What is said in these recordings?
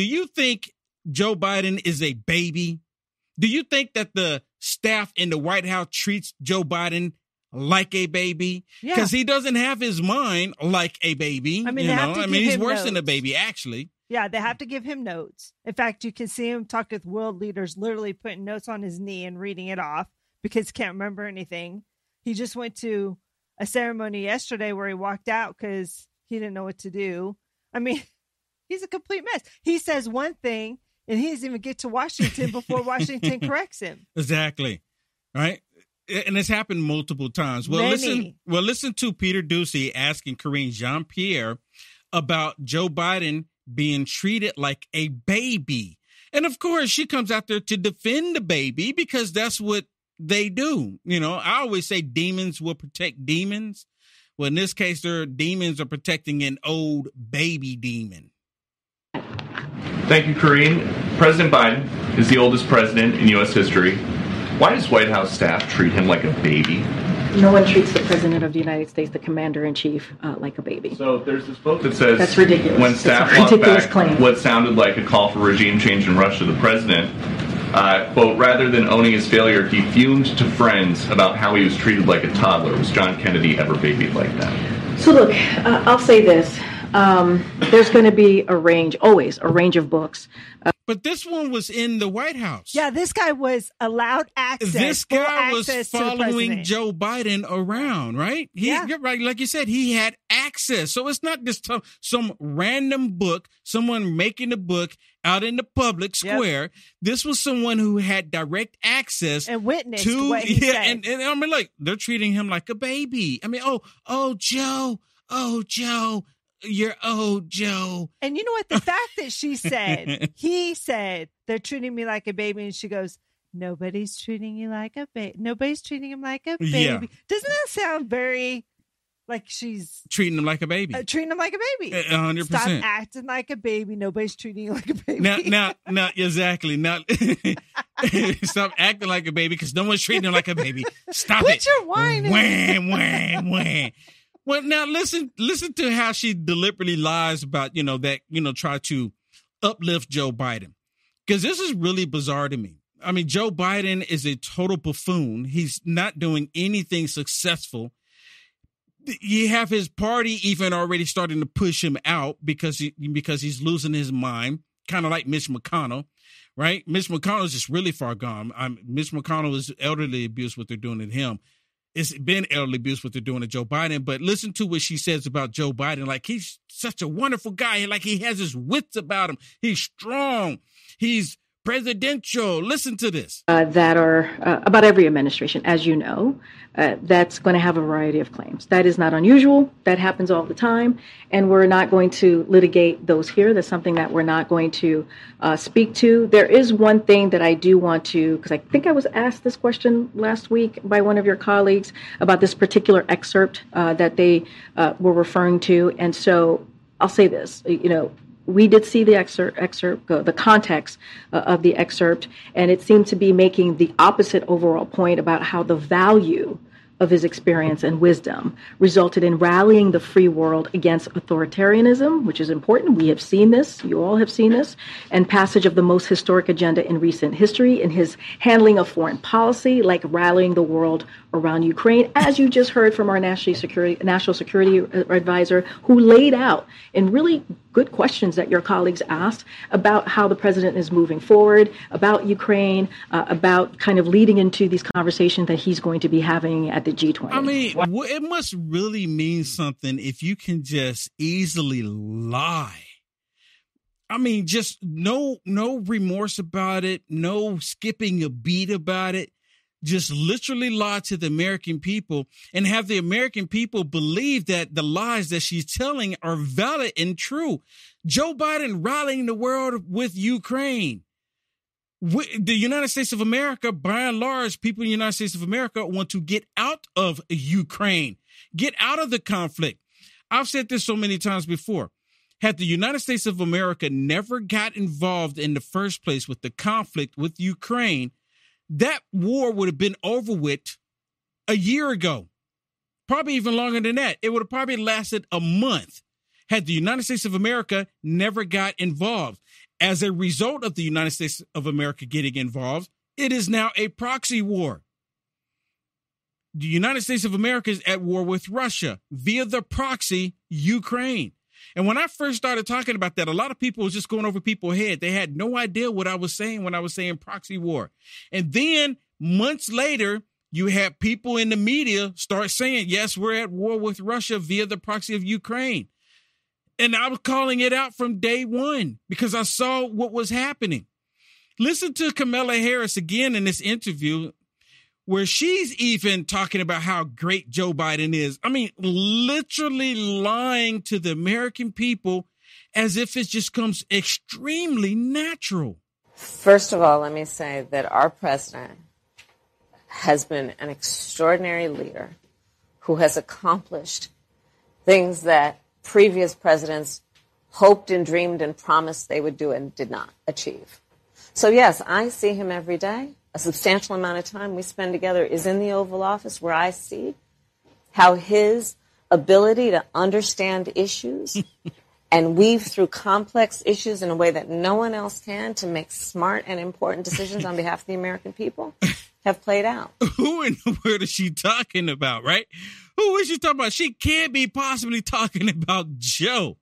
do you think Joe Biden is a baby? Do you think that the staff in the White House treats Joe Biden like a baby? Yeah. Because he doesn't have his mind like a baby. I mean, you know, I mean, he's worse than a baby, actually. Yeah, they have to give him notes. In fact, you can see him talk with world leaders, literally putting notes on his knee and reading it off because he can't remember anything. He just went to a ceremony yesterday where he walked out because he didn't know what to do. I mean, he's a complete mess. He says one thing and he doesn't even get to Washington before Washington corrects him. Exactly. Right. And it's happened multiple times. Well, Many. listen. Well, listen to Peter Doocy asking Karine Jean Pierre about Joe Biden being treated like a baby, and of course, she comes out there to defend the baby because that's what they do. You know, I always say demons will protect demons. Well, in this case, their demons are protecting an old baby demon. Thank you, Karine. President Biden is the oldest president in U.S. history. Why does White House staff treat him like a baby? No one treats the President of the United States, the Commander in Chief, uh, like a baby. So there's this book that says That's ridiculous. When That's staff a ridiculous back claim. what sounded like a call for regime change in Russia, the president, uh, quote, rather than owning his failure, he fumed to friends about how he was treated like a toddler. Was John Kennedy ever babied like that? So, look, uh, I'll say this. Um, there's going to be a range, always a range of books. Uh, But this one was in the White House. Yeah, this guy was allowed access. this guy was access to the following. Joe Biden around, right? He, Yeah. you're right. Like you said, he had access. So it's not just some, some random book, someone making a book out in the public Yep. square. This was someone who had direct access and witnessed to, what he yeah, said. and, and I mean, like they're treating him like a baby. I mean, oh, oh, Joe, oh, Joe, you're oh, Joe. And you know what? The fact that she said, he said, they're treating me like a baby. And she goes, nobody's treating you like a baby. Nobody's treating him like a baby. Yeah. Doesn't that sound very like she's Treating him like a baby. uh, treating him like a baby? Hundred Stop acting like a baby. Nobody's treating you like a baby. Now, now, now, exactly. Now, stop acting like a baby because no one's treating him like a baby. Stop Put it. your wine in. Wham, wham, wham. Well, now listen, listen to how she deliberately lies about you know that you know try to uplift Joe Biden because this is really bizarre to me. I mean, Joe Biden is a total buffoon. He's not doing anything successful. You have his party even already starting to push him out because he, because he's losing his mind, kind of like Mitch McConnell, right? Mitch McConnell is just really far gone. I'm, Mitch McConnell is elderly abuse what they're doing to him. It's been elderly abuse what they're doing to Joe Biden. But listen to what she says about Joe Biden. Like he's such a wonderful guy. Like he has his wits about him. He's strong. He's presidential. Listen to this. uh, that are uh, about every administration, as you know, uh, that's going to have a variety of claims. That is not unusual. That happens all the time. And we're not going to litigate those here. That's something that we're not going to uh, speak to. There is one thing that I do want to, because I think I was asked this question last week by one of your colleagues about this particular excerpt uh, that they uh, were referring to. And so I'll say this, you know, we did see the excerpt, excerpt uh, the context uh, of the excerpt, and it seemed to be making the opposite overall point about how the value of his experience and wisdom resulted in rallying the free world against authoritarianism, which is important. We have seen this, you all have seen this, and passage of the most historic agenda in recent history in his handling of foreign policy, like rallying the world around Ukraine, as you just heard from our national security national security advisor, who laid out in really good questions that your colleagues asked about how the president is moving forward, about Ukraine, uh, about kind of leading into these conversations that he's going to be having at the G20. I mean, it must really mean something if you can just easily lie. I mean, just no no remorse about it, no skipping a beat about it. Just literally lie to the American people and have the American people believe that the lies that she's telling are valid and true. Joe Biden rallying the world with Ukraine. The United States of America, by and large, people in the United States of America want to get out of Ukraine, get out of the conflict. I've said this so many times before. Had the United States of America never got involved in the first place with the conflict with Ukraine, that war would have been over with a year ago. Probably even longer than that. It would have probably lasted a month had the United States of America never got involved. As a result of the United States of America getting involved, it is now a proxy war. The United States of America is at war with Russia via the proxy Ukraine. And when I first started talking about that, a lot of people was just going over people's head. They had no idea what I was saying when I was saying proxy war. And then months later, you had people in the media start saying, yes, we're at war with Russia via the proxy of Ukraine. And I was calling it out from day one because I saw what was happening. Listen to Kamala Harris again in this interview where she's even talking about how great Joe Biden is. I mean, literally lying to the American people as if it just comes extremely natural. First of all, let me say that our president has been an extraordinary leader who has accomplished things that previous presidents hoped and dreamed and promised they would do and did not achieve. So, yes, I see him every day. A substantial amount of time we spend together is in the Oval Office where I see how his ability to understand issues and weave through complex issues in a way that no one else can to make smart and important decisions on behalf of the American people have played out. Who in the world is she talking about, right? Who is she talking about? She can't be possibly talking about Joe.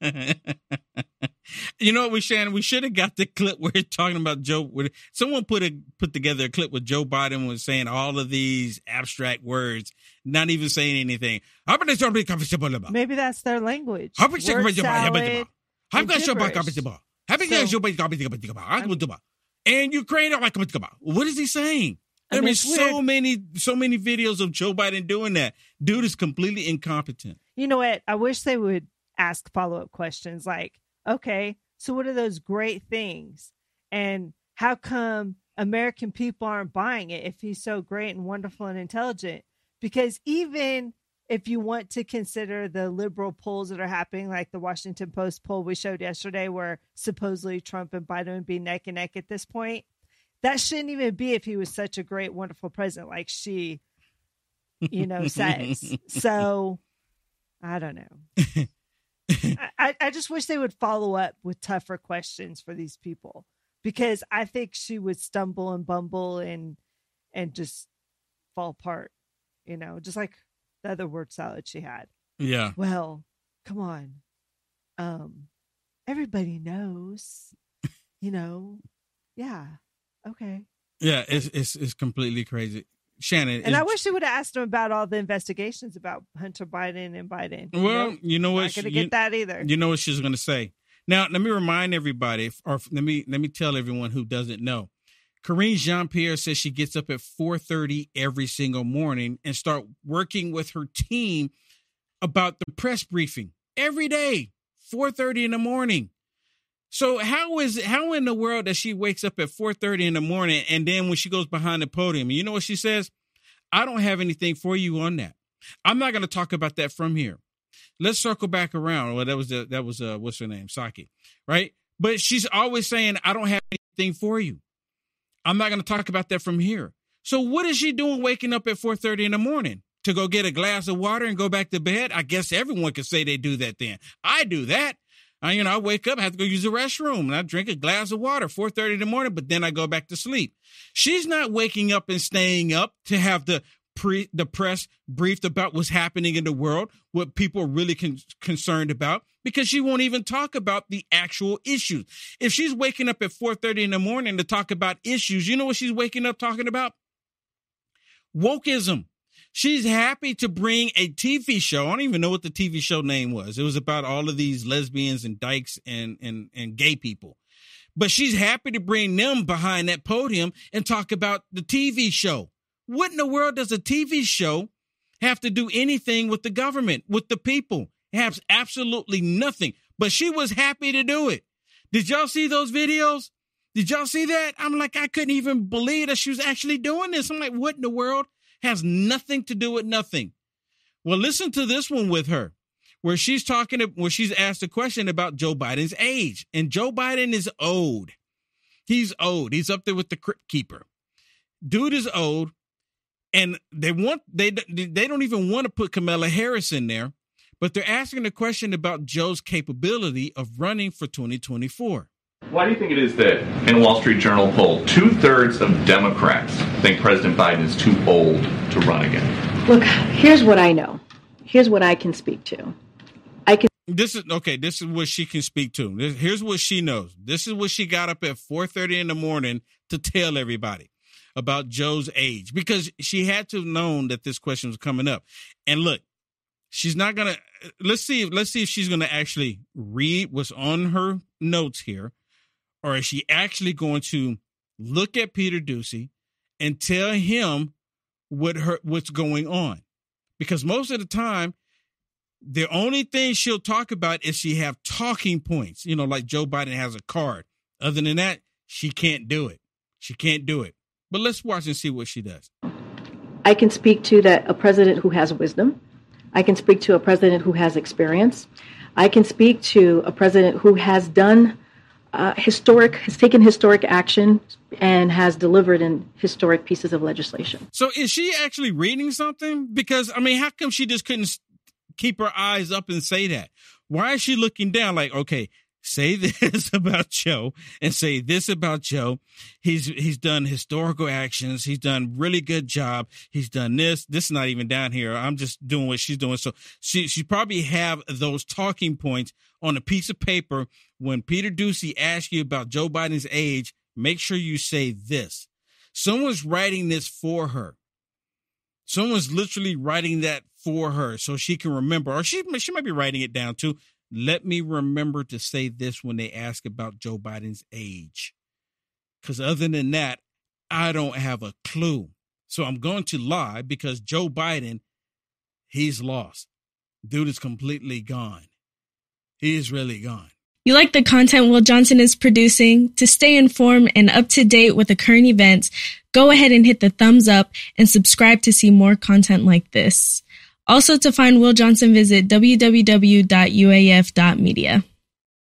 you know what we Shannon? We should have got the clip where it's talking about Joe. Someone put a put together a clip with Joe Biden was saying all of these abstract words, not even saying anything. Maybe that's their language. Word salad, and Ukraine. What is he saying? I mean, so many, so many videos of Joe Biden doing that. Dude is completely incompetent. You know what? I wish they would ask follow up questions like, okay, so what are those great things? And how come American people aren't buying it if he's so great and wonderful and intelligent? Because even if you want to consider the liberal polls that are happening, like the Washington Post poll we showed yesterday, where supposedly Trump and Biden would be neck and neck at this point, that shouldn't even be if he was such a great, wonderful president like she, you know, says. so I don't know. I, I just wish they would follow up with tougher questions for these people because I think she would stumble and bumble and and just fall apart, you know, just like the other word salad she had. Yeah. Well, come on. Um, everybody knows, you know. Yeah. Okay. Yeah, it's it's it's completely crazy. Shannon. And I wish they would have asked him about all the investigations about Hunter Biden and Biden. Well, you know what? Not going to get that either. You know what she's going to say. Now, let me remind everybody, or let me let me tell everyone who doesn't know. Karine Jean Pierre says she gets up at 4:30 every single morning and start working with her team about the press briefing every day, 4:30 in the morning. So how is how in the world that she wakes up at 4:30 in the morning and then when she goes behind the podium, you know what she says? I don't have anything for you on that. I'm not going to talk about that from here. Let's circle back around. Well, that was the, that was uh what's her name? Psaki, right? But she's always saying I don't have anything for you. I'm not going to talk about that from here. So what is she doing waking up at 4:30 in the morning? To go get a glass of water and go back to bed? I guess everyone could say they do that then. I do that. I, you know, I wake up, I have to go use the restroom, and I drink a glass of water, 4.30 in the morning, but then I go back to sleep. She's not waking up and staying up to have the pre the press briefed about what's happening in the world, what people are really con- concerned about, because she won't even talk about the actual issues. If she's waking up at 4:30 in the morning to talk about issues, you know what she's waking up talking about? Wokeism. She's happy to bring a TV show. I don't even know what the TV show name was. It was about all of these lesbians and dykes and and and gay people. But she's happy to bring them behind that podium and talk about the TV show. What in the world does a TV show have to do anything with the government, with the people? It has absolutely nothing. But she was happy to do it. Did y'all see those videos? Did y'all see that? I'm like, I couldn't even believe that she was actually doing this. I'm like, what in the world? Has nothing to do with nothing. Well, listen to this one with her, where she's talking, where she's asked a question about Joe Biden's age. And Joe Biden is old. He's old. He's up there with the crypt keeper. Dude is old. And they want, they, they don't even want to put Kamala Harris in there, but they're asking a question about Joe's capability of running for 2024. Why do you think it is that in a Wall Street Journal poll, two thirds of Democrats think President Biden is too old to run again? Look, here's what I know. Here's what I can speak to. I can. This is okay. This is what she can speak to. This, here's what she knows. This is what she got up at 4:30 in the morning to tell everybody about Joe's age because she had to have known that this question was coming up. And look, she's not gonna. Let's see. Let's see if she's gonna actually read what's on her notes here or is she actually going to look at Peter Doocy and tell him what her what's going on? Because most of the time, the only thing she'll talk about is she have talking points. You know, like Joe Biden has a card. Other than that, she can't do it. She can't do it. But let's watch and see what she does. I can speak to that a president who has wisdom. I can speak to a president who has experience. I can speak to a president who has done uh, historic, has taken historic action and has delivered in historic pieces of legislation. So is she actually reading something? Because I mean, how come she just couldn't keep her eyes up and say that? Why is she looking down like, okay, say this about Joe and say this about Joe. He's he's done historical actions. He's done really good job. He's done this. This is not even down here. I'm just doing what she's doing. So she she probably have those talking points on a piece of paper. When Peter Doocy asks you about Joe Biden's age, make sure you say this. Someone's writing this for her. Someone's literally writing that for her so she can remember, or she she might be writing it down too let me remember to say this when they ask about Joe Biden's age. Because other than that, I don't have a clue. So I'm going to lie because Joe Biden, he's lost. Dude is completely gone. He is really gone. You like the content Will Johnson is producing? To stay informed and up to date with the current events, go ahead and hit the thumbs up and subscribe to see more content like this. Also, to find Will Johnson, visit www.uaf.media.